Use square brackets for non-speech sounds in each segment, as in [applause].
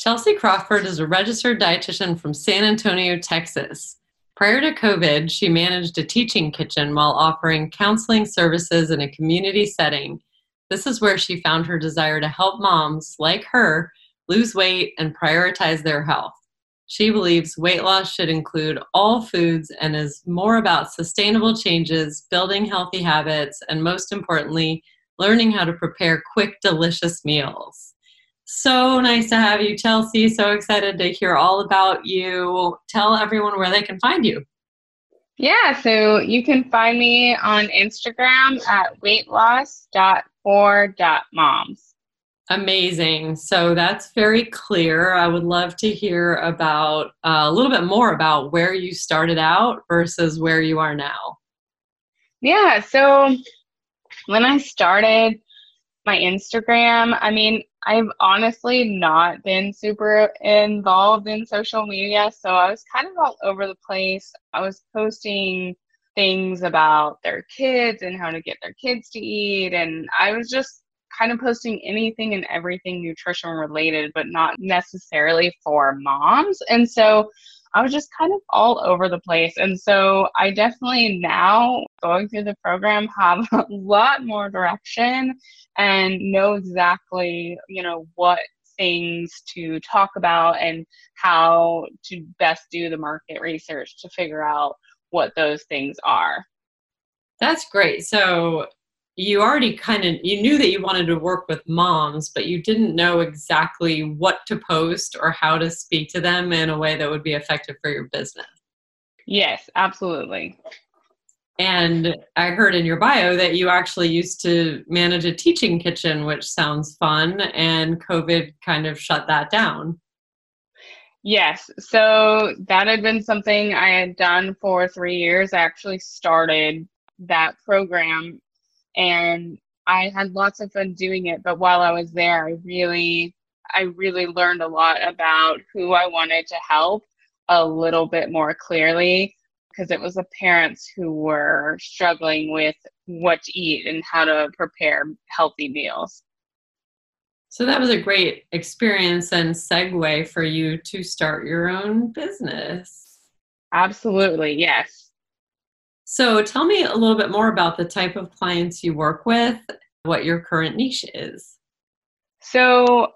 Chelsea Crawford is a registered dietitian from San Antonio, Texas. Prior to COVID, she managed a teaching kitchen while offering counseling services in a community setting. This is where she found her desire to help moms like her lose weight and prioritize their health. She believes weight loss should include all foods and is more about sustainable changes, building healthy habits, and most importantly, learning how to prepare quick, delicious meals. So nice to have you, Chelsea. So excited to hear all about you. Tell everyone where they can find you. Yeah, so you can find me on Instagram at weightloss.for.moms. Amazing. So that's very clear. I would love to hear about uh, a little bit more about where you started out versus where you are now. Yeah. So when I started my Instagram, I mean, I've honestly not been super involved in social media. So I was kind of all over the place. I was posting things about their kids and how to get their kids to eat. And I was just kind of posting anything and everything nutrition related, but not necessarily for moms. And so I was just kind of all over the place. And so I definitely now, going through the program, have [laughs] a lot more direction and know exactly, you know, what things to talk about and how to best do the market research to figure out what those things are. That's great. So you already kind of you knew that you wanted to work with moms but you didn't know exactly what to post or how to speak to them in a way that would be effective for your business yes absolutely and i heard in your bio that you actually used to manage a teaching kitchen which sounds fun and covid kind of shut that down Yes. So that had been something I had done for three years. I actually started that program and I had lots of fun doing it. But while I was there, I really, I really learned a lot about who I wanted to help a little bit more clearly because it was the parents who were struggling with what to eat and how to prepare healthy meals. So that was a great experience and segue for you to start your own business. Absolutely, yes. So tell me a little bit more about the type of clients you work with, what your current niche is. So,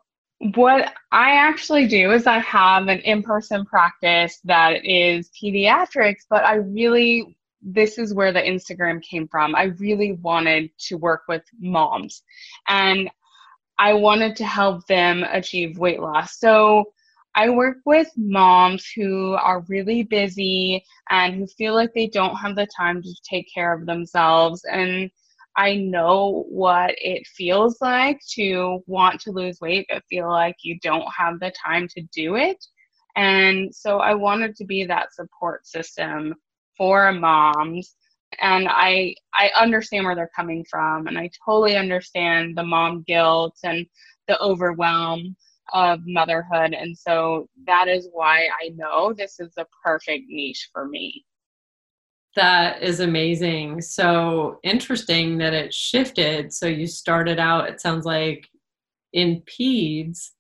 what I actually do is I have an in person practice that is pediatrics, but I really, this is where the Instagram came from. I really wanted to work with moms and I wanted to help them achieve weight loss. So, I work with moms who are really busy and who feel like they don't have the time to take care of themselves. And I know what it feels like to want to lose weight, but feel like you don't have the time to do it. And so I wanted to be that support system for moms. And I I understand where they're coming from and I totally understand the mom guilt and the overwhelm of motherhood. And so that is why I know this is a perfect niche for me. That is amazing. So interesting that it shifted. So you started out, it sounds like, in peds,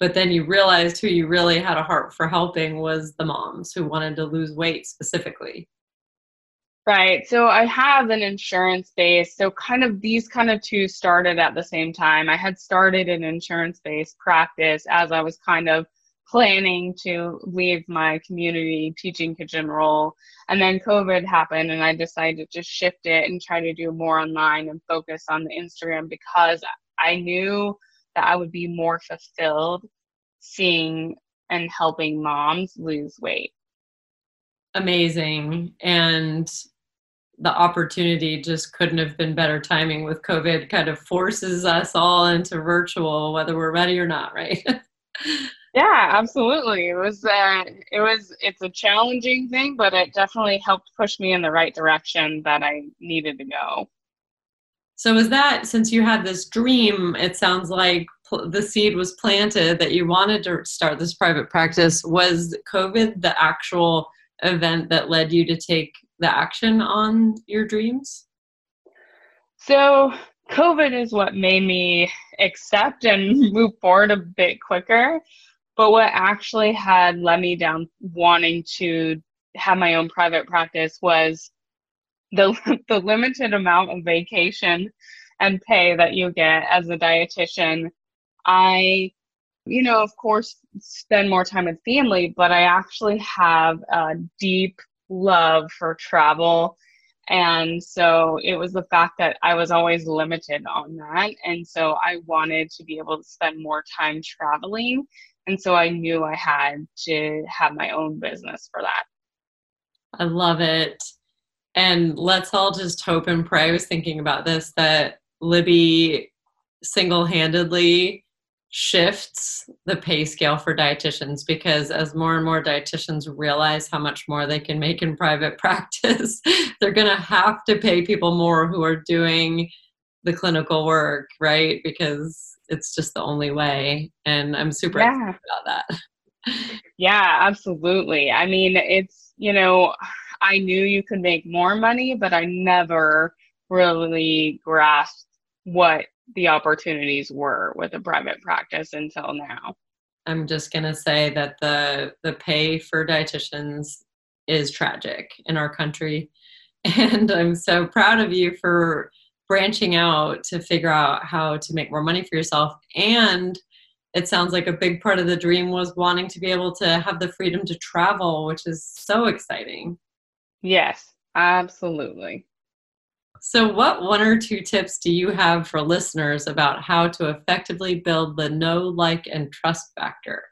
but then you realized who you really had a heart for helping was the moms who wanted to lose weight specifically. Right. So I have an insurance base. So kind of these kind of two started at the same time. I had started an insurance based practice as I was kind of planning to leave my community teaching kitchen role. And then COVID happened and I decided to shift it and try to do more online and focus on the Instagram because I knew that I would be more fulfilled seeing and helping moms lose weight amazing and the opportunity just couldn't have been better timing with COVID kind of forces us all into virtual, whether we're ready or not, right? [laughs] yeah, absolutely. It was, uh, it was, it's a challenging thing, but it definitely helped push me in the right direction that I needed to go. So, is that since you had this dream, it sounds like pl- the seed was planted that you wanted to start this private practice? Was COVID the actual event that led you to take the action on your dreams? So, COVID is what made me accept and [laughs] move forward a bit quicker. But what actually had led me down wanting to have my own private practice was the [laughs] the limited amount of vacation and pay that you get as a dietitian. I you know, of course, spend more time with family, but I actually have a deep love for travel. And so it was the fact that I was always limited on that. And so I wanted to be able to spend more time traveling. And so I knew I had to have my own business for that. I love it. And let's all just hope and pray. I was thinking about this that Libby single handedly shifts the pay scale for dietitians because as more and more dietitians realize how much more they can make in private [laughs] practice, they're going to have to pay people more who are doing the clinical work, right? Because it's just the only way. And I'm super yeah. excited about that. yeah, absolutely. I mean, it's, you know, I knew you could make more money, but I never really grasped what the opportunities were with a private practice until now. I'm just going to say that the the pay for dietitians is tragic in our country [laughs] and I'm so proud of you for branching out to figure out how to make more money for yourself and it sounds like a big part of the dream was wanting to be able to have the freedom to travel which is so exciting. Yes, absolutely. So, what one or two tips do you have for listeners about how to effectively build the know, like, and trust factor?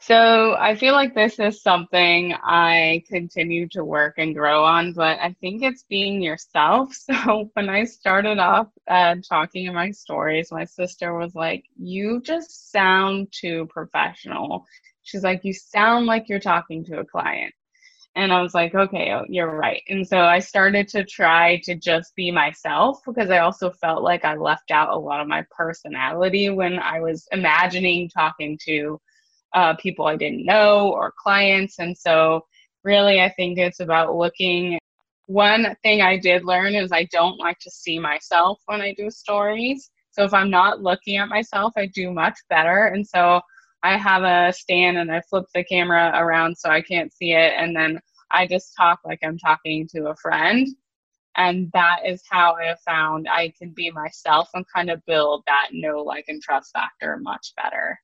So, I feel like this is something I continue to work and grow on, but I think it's being yourself. [laughs] So, when I started off uh, talking in my stories, my sister was like, You just sound too professional. She's like, You sound like you're talking to a client. And I was like, okay, oh, you're right. And so I started to try to just be myself because I also felt like I left out a lot of my personality when I was imagining talking to uh, people I didn't know or clients. And so, really, I think it's about looking. One thing I did learn is I don't like to see myself when I do stories. So, if I'm not looking at myself, I do much better. And so, I have a stand and I flip the camera around so I can't see it. And then I just talk like I'm talking to a friend. And that is how I have found I can be myself and kind of build that know, like, and trust factor much better.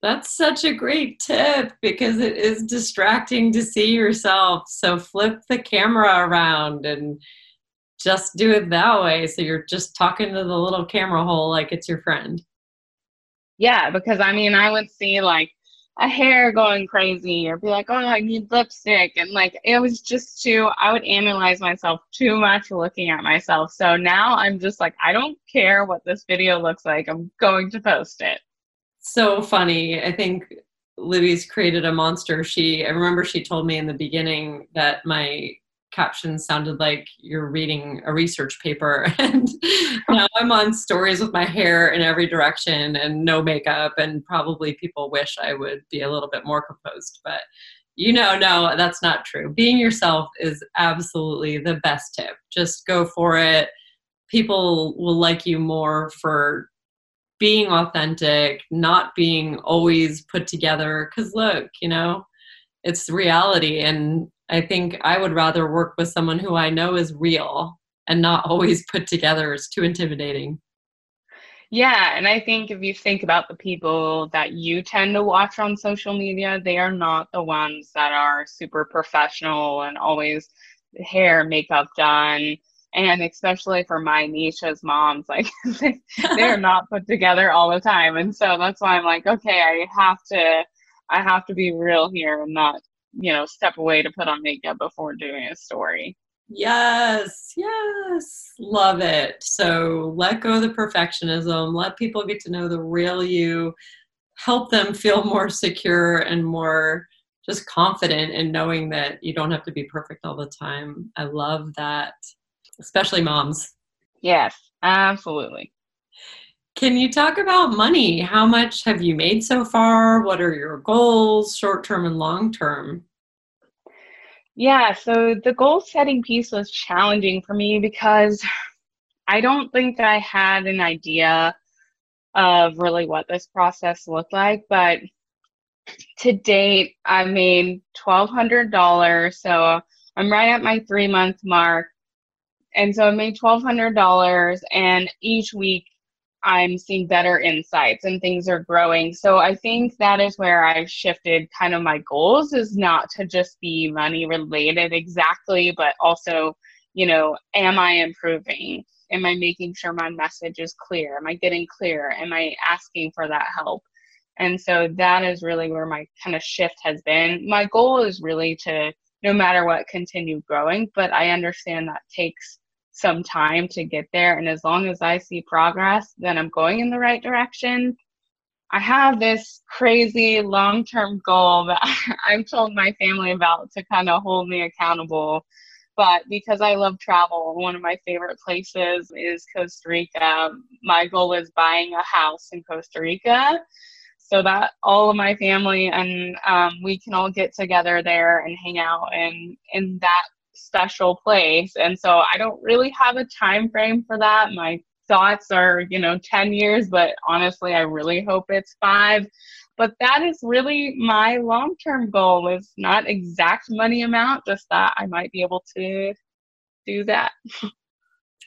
That's such a great tip because it is distracting to see yourself. So flip the camera around and just do it that way. So you're just talking to the little camera hole like it's your friend. Yeah, because I mean, I would see like a hair going crazy or be like, oh, I need lipstick. And like, it was just too, I would analyze myself too much looking at myself. So now I'm just like, I don't care what this video looks like. I'm going to post it. So funny. I think Libby's created a monster. She, I remember she told me in the beginning that my captions sounded like you're reading a research paper. [laughs] And now i'm on stories with my hair in every direction and no makeup and probably people wish i would be a little bit more composed but you know no that's not true. Being yourself is absolutely the best tip. Just go for it. People will like you more for being authentic not being always put together because look you know it's reality and I think I would rather work with someone who I know is real and not [laughs] always put together. It's too intimidating. Yeah, and I think if you think about the people that you tend to watch on social media, they are not the ones that are super professional and always hair, makeup done. And especially for my niche as moms, [laughs] like they're not put together all the time. And so that's why I'm like, okay, I have to I have to be real here and not you know step away to put on makeup before doing a story. Yes yes. Love it. So let go of the perfectionism. Let people get to know the real you. Help them feel more secure and more just confident in knowing that you don't have to be perfect all the time. I love that especially moms. Yes absolutely can you talk about money? How much have you made so far? What are your goals, short term and long term? Yeah, so the goal setting piece was challenging for me because I don't think I had an idea of really what this process looked like. But to date, I made $1,200. So I'm right at my three month mark. And so I made $1,200. And each week I'm seeing better insights and things are growing. So I think that is where I've shifted kind of my goals is not to just be money related exactly, but also, you know, am I improving? Am I making sure my message is clear? Am I getting clear? Am I asking for that help? And so that is really where my kind of shift has been. My goal is really to, no matter what, continue growing, but I understand that takes some time to get there. And as long as I see progress, then I'm going in the right direction. I have this crazy long term goal that [laughs] I've told my family about to kind of hold me accountable. But because I love travel, one of my favorite places is Costa Rica. My goal is buying a house in Costa Rica so that all of my family and um, we can all get together there and hang out And in that special place. And so i don't really have a time frame for that. My thoughts are you know 10 years but honestly i really hope it's five. But that is really my long term goal is not exact money amount just that i might be able to do that. [laughs]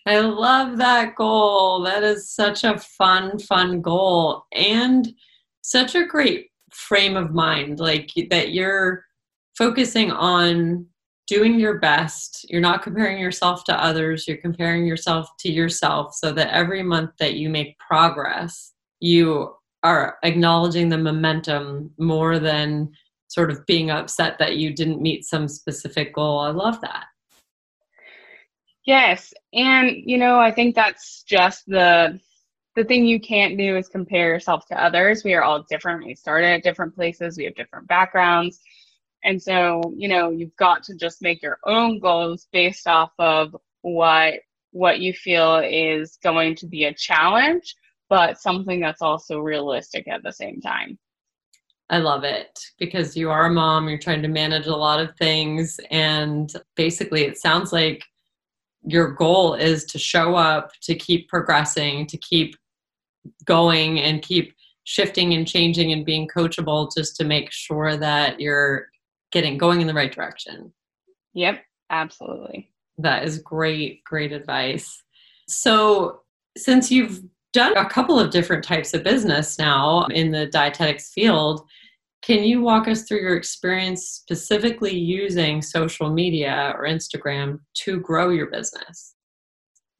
I love that goal. That is such a fun fun goal and such a great frame of mind like that you're focusing on doing your best you're not comparing yourself to others you're comparing yourself to yourself so that every month that you make progress you are acknowledging the momentum more than sort of being upset that you didn't meet some specific goal i love that yes and you know i think that's just the the thing you can't do is compare yourself to others. We are all different. We started at different places. We have different backgrounds. And so, you know, you've got to just make your own goals based off of what what you feel is going to be a challenge, but something that's also realistic at the same time. I love it because you are a mom, you're trying to manage a lot of things and basically it sounds like your goal is to show up, to keep progressing, to keep going and keep shifting and changing and being coachable just to make sure that you're getting going in the right direction. Yep, absolutely. That is great, great advice. So, since you've done a couple of different types of business now in the dietetics field, can you walk us through your experience specifically using social media or Instagram to grow your business?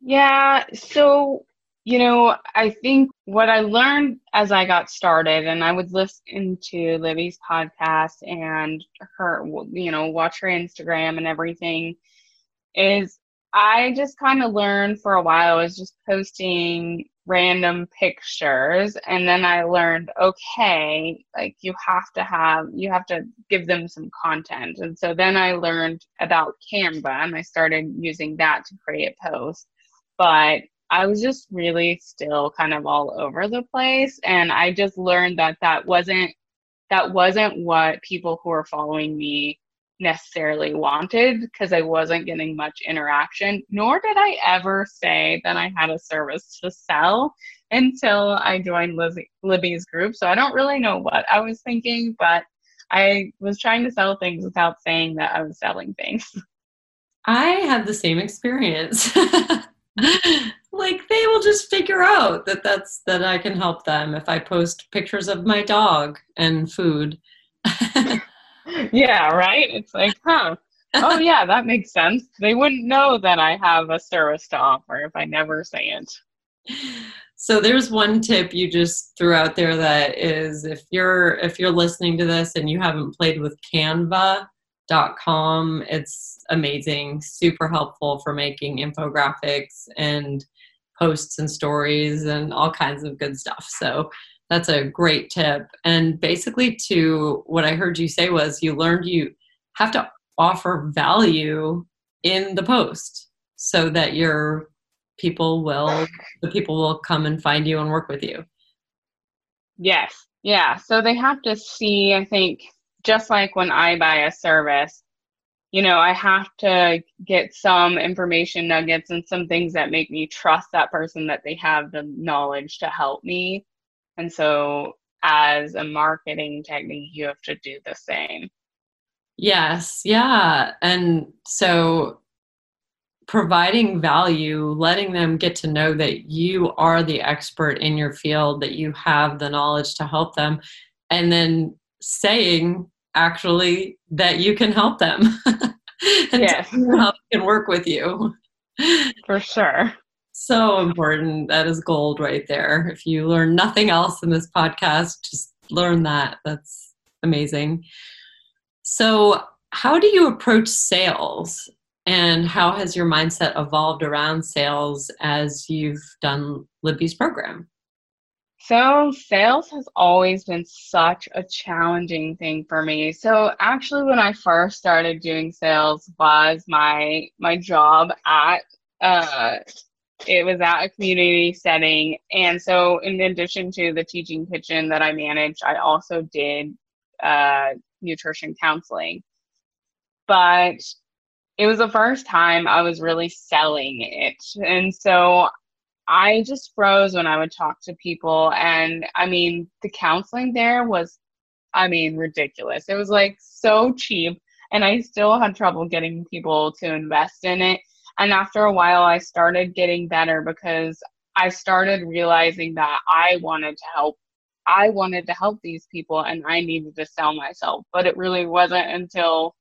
Yeah, so you know, I think what I learned as I got started, and I would listen to Libby's podcast and her, you know, watch her Instagram and everything, is I just kind of learned for a while. I was just posting random pictures, and then I learned, okay, like you have to have, you have to give them some content. And so then I learned about Canva, and I started using that to create posts. But I was just really still kind of all over the place and I just learned that that wasn't that wasn't what people who were following me necessarily wanted because I wasn't getting much interaction nor did I ever say that I had a service to sell until I joined Libby's group so I don't really know what I was thinking but I was trying to sell things without saying that I was selling things. I had the same experience. [laughs] like they will just figure out that that's that I can help them if I post pictures of my dog and food. [laughs] yeah, right? It's like, huh. Oh yeah, that makes sense. They wouldn't know that I have a service to offer if I never say it. So there's one tip you just threw out there that is if you're if you're listening to this and you haven't played with Canva, com. It's amazing, super helpful for making infographics and posts and stories and all kinds of good stuff. So that's a great tip. And basically, to what I heard you say was you learned you have to offer value in the post so that your people will [sighs] the people will come and find you and work with you. Yes. Yeah. So they have to see, I think, just like when I buy a service, you know, I have to get some information nuggets and some things that make me trust that person that they have the knowledge to help me. And so as a marketing technique, you have to do the same. Yes, yeah. And so providing value, letting them get to know that you are the expert in your field, that you have the knowledge to help them, and then saying actually that you can help them [laughs] [laughs] and yes. how they can work with you. For sure. So important. That is gold right there. If you learn nothing else in this podcast, just learn that. That's amazing. So, how do you approach sales? And how has your mindset evolved around sales as you've done Libby's program? So, sales has always been such a challenging thing for me. So, actually, when I first started doing sales, was my my job at uh, it was at a community setting, and so in addition to the teaching kitchen that I managed, I also did uh, nutrition counseling. But it was the first time I was really selling it, and so I just froze when I would talk to people. And I mean, the counseling there was, I mean, ridiculous. It was like so cheap. And I still had trouble getting people to invest in it. And after a while, I started getting better because I started realizing that I wanted to help. I wanted to help these people and I needed to sell myself. But it really wasn't until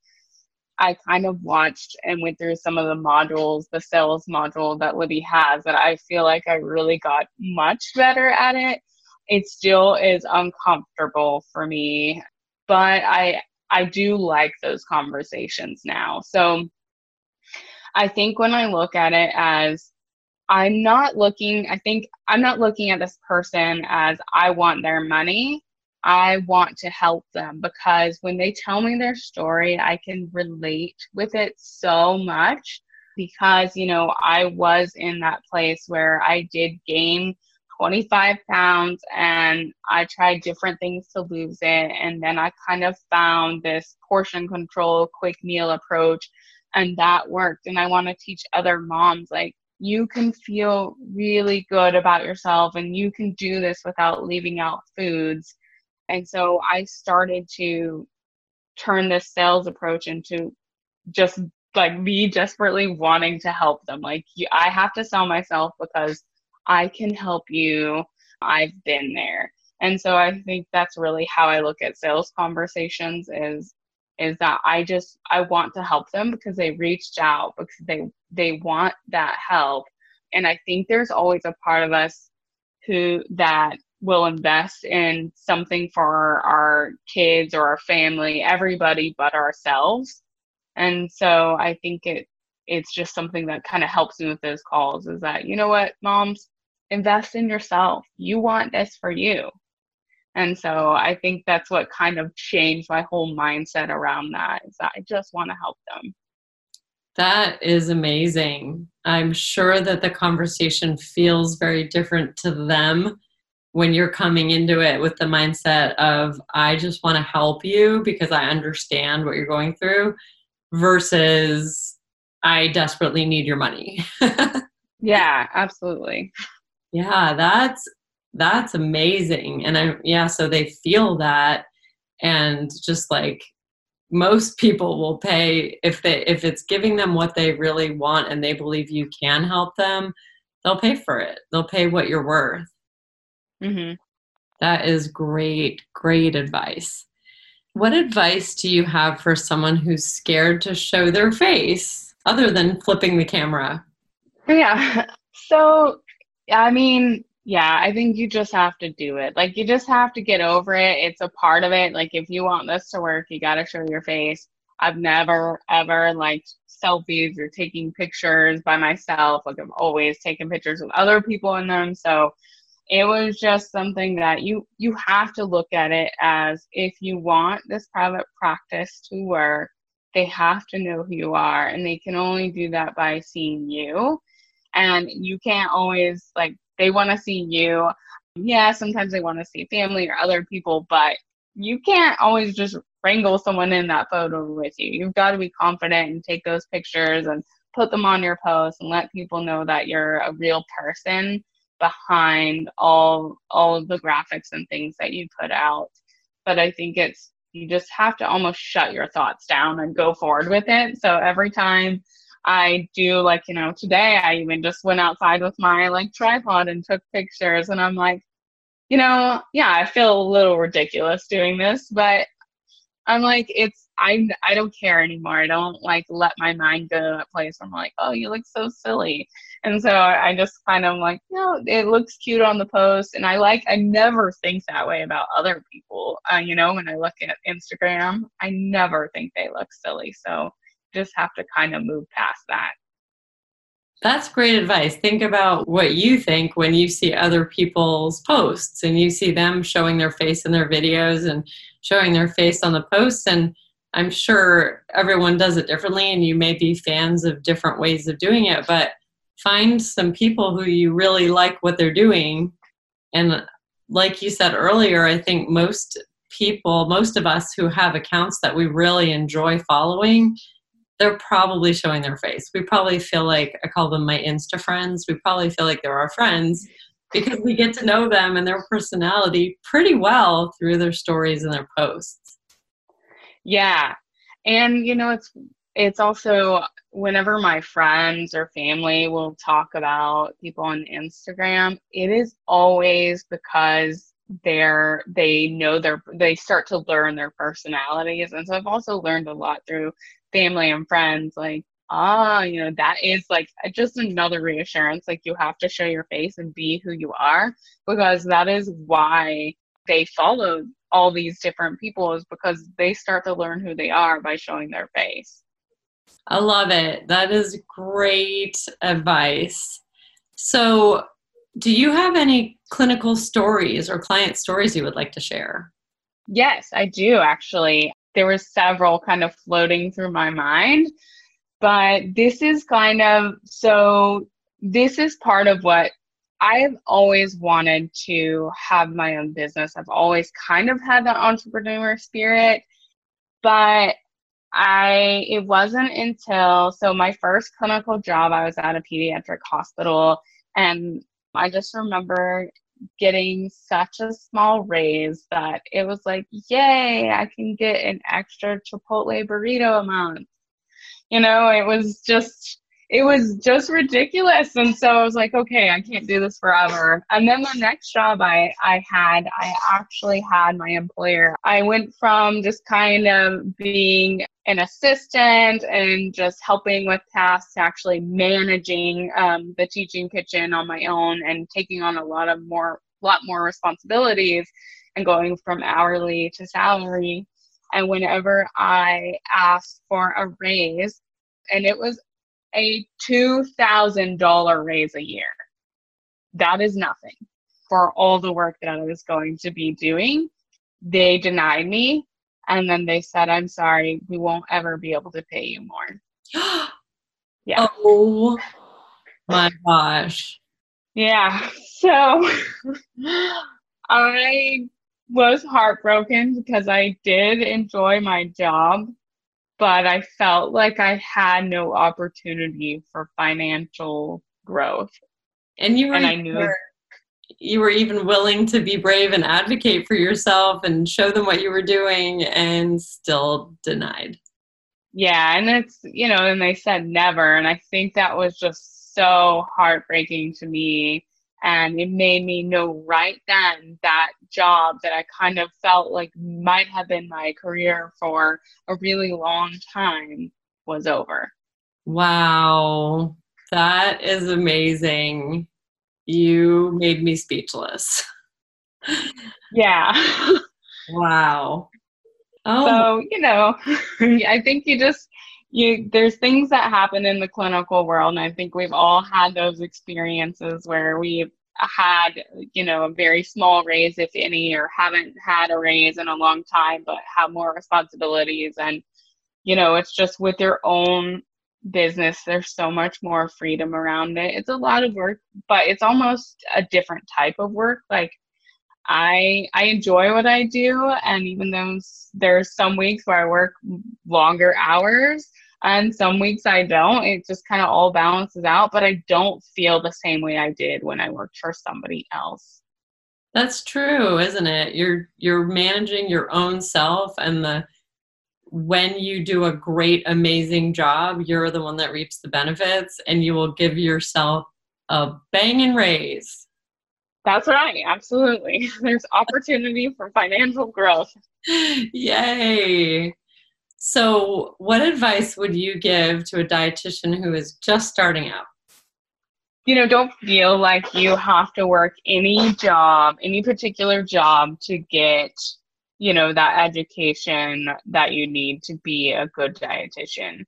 I kind of watched and went through some of the modules, the sales module that Libby has, that I feel like I really got much better at it. It still is uncomfortable for me, but I I do like those conversations now. So I think when I look at it as I'm not looking, I think I'm not looking at this person as I want their money. I want to help them because when they tell me their story, I can relate with it so much because, you know, I was in that place where I did gain 25 pounds and I tried different things to lose it. And then I kind of found this portion control, quick meal approach, and that worked. And I want to teach other moms like, you can feel really good about yourself and you can do this without leaving out foods and so I started to turn this sales approach into just like me desperately wanting to help them. Like, I have to sell myself because I can help you. I've been there. And so I think that's really how I look at sales conversations is is that I just I want to help them because they reached out because they they want that help. And I think there's always a part of us who that will invest in something for our kids or our family, everybody but ourselves. And so I think it it's just something that kind of helps me with those calls is that you know what, moms, invest in yourself. You want this for you. And so I think that's what kind of changed my whole mindset around that is that I just want to help them. That is amazing. I'm sure that the conversation feels very different to them when you're coming into it with the mindset of i just want to help you because i understand what you're going through versus i desperately need your money. [laughs] Yeah absolutely. Yeah that's that's amazing. And i yeah so they feel that. And just like most people will pay if they if it's giving them what they really want and they believe you can help them they'll pay for it. They'll pay what you're worth Mm-hmm. That is great, great advice. What advice do you have for someone who's scared to show their face other than flipping the camera? Yeah. [laughs] So, I mean, yeah, I think you just have to do it. Like, you just have to get over it. It's a part of it. Like, if you want this to work, you got to show your face. I've never, ever liked selfies or taking pictures by myself. Like, I've always taken pictures with other people in them. So, it was just something that you you have to look at it as if you want this private practice to work they have to know who you are and they can only do that by seeing you. And you can't always like they want to see you. Yeah sometimes they want to see family or other people but you can't always just wrangle someone in that photo with you. You've got to be confident and take those pictures and put them on your post and let people know that you're a real person behind all all of the graphics and things that you put out but i think it's you just have to almost shut your thoughts down and go forward with it so every time i do like you know today i even just went outside with my like tripod and took pictures and i'm like you know yeah i feel a little ridiculous doing this but i'm like it's I I don't care anymore. I don't like let my mind go to that place. I'm like, oh, you look so silly, and so I just kind of like, you know, it looks cute on the post, and I like. I never think that way about other people. Uh, you know, when I look at Instagram, I never think they look silly. So just have to kind of move past that. That's great advice. Think about what you think when you see other people's posts and you see them showing their face in their videos and showing their face on the posts and I'm sure everyone does it differently and you may be fans of different ways of doing it, but find some people who you really like what they're doing. And like you said earlier, I think most people, most of us who have accounts that we really enjoy following, they're probably showing their face. We probably feel like I call them my Insta friends. We probably feel like they're our friends because we get to know them and their personality pretty well through their stories and their posts. Yeah. And you know, it's it's also whenever my friends or family will talk about people on Instagram, it is always because they're they know their they start to learn their personalities. And so I've also learned a lot through family and friends like ah, you know, that is like just another reassurance. Like you have to show your face and be who you are because that is why they follow all these different people is because they start to learn who they are by showing their face. I love it. That is great advice. So, do you have any clinical stories or client stories you would like to share? Yes, I do actually. There were several kind of floating through my mind, but this is kind of so this is part of what I've always wanted to have my own business. I've always kind of had that entrepreneur spirit, but I it wasn't until so my first clinical job I was at a pediatric hospital and I just remember getting such a small raise that it was like, yay, I can get an extra Chipotle burrito a month. You know, it was just it was just ridiculous. And so I was like, okay, I can't do this forever. And then the next job I, I had, I actually had my employer. I went from just kind of being an assistant and just helping with tasks to actually managing um, the teaching kitchen on my own and taking on a lot of more, lot more responsibilities and going from hourly to salary. And whenever I asked for a raise, and it was a $2,000 raise a year. That is nothing for all the work that I was going to be doing. They denied me and then they said, I'm sorry, we won't ever be able to pay you more. [gasps] yeah. Oh my gosh. Yeah. So [laughs] I was heartbroken because I did enjoy my job but I felt like I had no opportunity for financial growth. And you were, and I knew you were even willing to be brave and advocate for yourself and show them what you were doing and still denied. Yeah, and it's, you know, and they said never. And I think that was just so heartbreaking to me and it made me know right then that job that I kind of felt like might have been my career for a really long time was over. Wow, that is amazing. You made me speechless. [laughs] Yeah. wow. Oh. So, you know, [laughs] I think you just you there's things that happen in the clinical world and i think we've all had those experiences where we've had you know a very small raise if any or haven't had a raise in a long time but have more responsibilities. And you know it's just with your own business there's so much more freedom around it. It's a lot of work but it's almost a different type of work. Like I I enjoy what I do and even though there's some weeks where I work longer hours and some weeks I don't. It just kind of all balances out, but I don't feel the same way I did when I worked for somebody else. That's true, isn't it? You're you're managing your own self and the when you do a great amazing job, you're the one that reaps the benefits and you will give yourself a bang and raise. That's right, absolutely. [laughs] There's opportunity for financial growth. [laughs] Yay. So, what advice would you give to a dietitian who is just starting out? You know, don't feel like you have to work any job, any particular job to get, you know, that education that you need to be a good dietitian.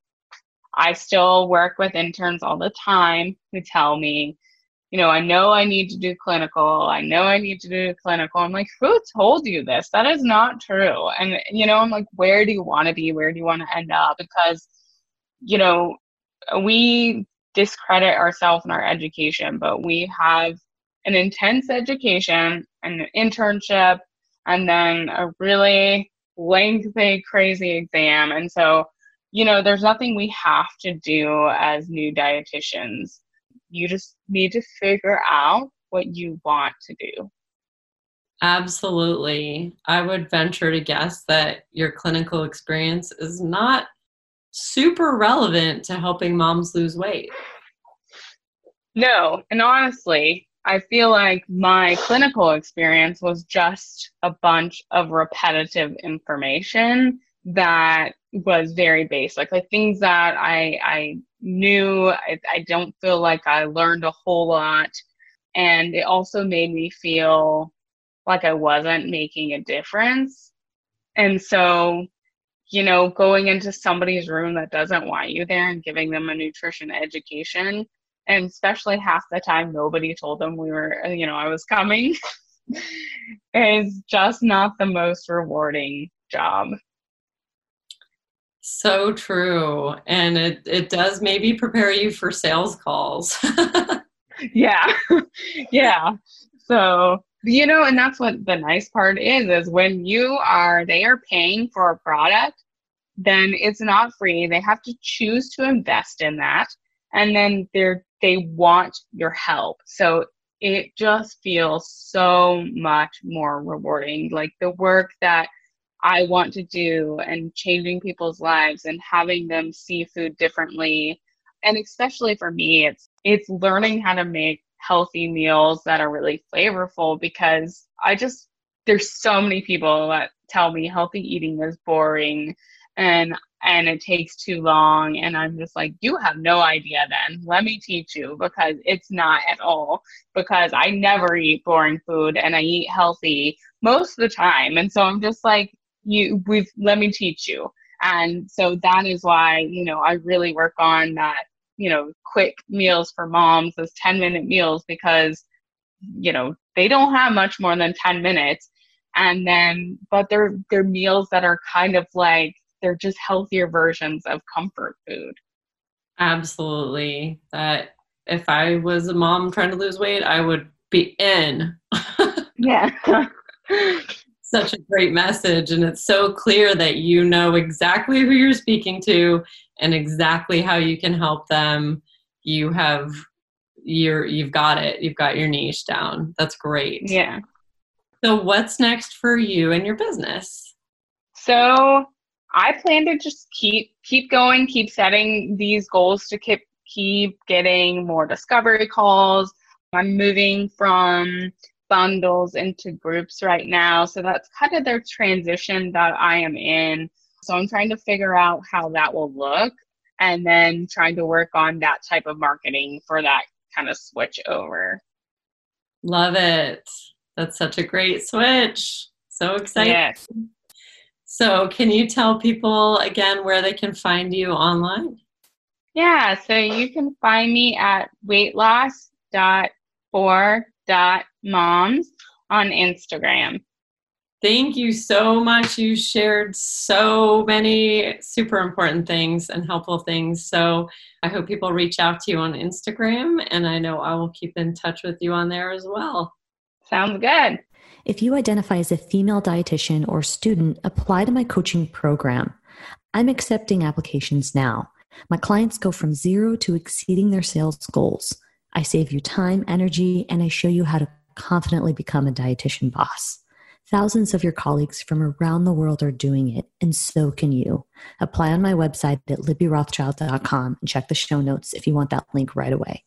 I still work with interns all the time who tell me, you know, I know I need to do clinical. I know I need to do clinical. I'm like, who told you this? That is not true. And, you know, I'm like, where do you want to be? Where do you want to end up? Because, you know, we discredit ourselves in our education, but we have an intense education, and an internship, and then a really lengthy, crazy exam. And so, you know, there's nothing we have to do as new dietitians you just need to figure out what you want to do. Absolutely. I would venture to guess that your clinical experience is not super relevant to helping moms lose weight. No, and honestly, I feel like my clinical experience was just a bunch of repetitive information that was very basic, like things that I I knew. I, I don't feel like I learned a whole lot, and it also made me feel like I wasn't making a difference. And so, you know, going into somebody's room that doesn't want you there and giving them a nutrition education, and especially half the time nobody told them we were, you know, I was coming, [laughs] is just not the most rewarding job. So true. And it, it does maybe prepare you for sales calls. [laughs] yeah. [laughs] yeah. So, you know, and that's what the nice part is, is when you are, they are paying for a product, then it's not free. They have to choose to invest in that. And then they're, they want your help. So it just feels so much more rewarding. Like the work that I want to do and changing people's lives and having them see food differently. And especially for me, it's it's learning how to make healthy meals that are really flavorful because I just there's so many people that tell me healthy eating is boring and and it takes too long. And i'm just like you have no idea then. Let me teach you because it's not at all. Because i never eat boring food and i eat healthy most of the time. And so i'm just like you we've let me teach you. And so that is why you know i really work on that you know quick meals for moms those 10 minute meals because you know they don't have much more than 10 minutes. And then but they're they're meals that are kind of like they're just healthier versions of comfort food. Absolutely. That if i was a mom trying to lose weight i would be in. [laughs] Yeah [laughs] such a great message and it's so clear that you know exactly who you're speaking to and exactly how you can help them. You have you're you've got it. You've got your niche down. That's great. Yeah. So what's next for you and your business? So i plan to just keep keep going keep setting these goals to keep keep getting more discovery calls. I'm moving from bundles into groups right now. So that's kind of their transition that I am in. So I'm trying to figure out how that will look and then trying to work on that type of marketing for that kind of switch over. Love it. That's such a great switch. So exciting. Yes. So, can you tell people again where they can find you online? Yeah, so you can find me at weightloss.for dot moms on Instagram. Thank you so much. You shared so many super important things and helpful things. So I hope people reach out to you on Instagram, and I know I will keep in touch with you on there as well. Sounds good. If you identify as a female dietitian or student, apply to my coaching program. I'm accepting applications now. My clients go from zero to exceeding their sales goals. I save you time, energy, and I show you how to confidently become a dietitian boss. Thousands of your colleagues from around the world are doing it, and so can you. Apply on my website at libbyrothschild.com and check the show notes if you want that link right away.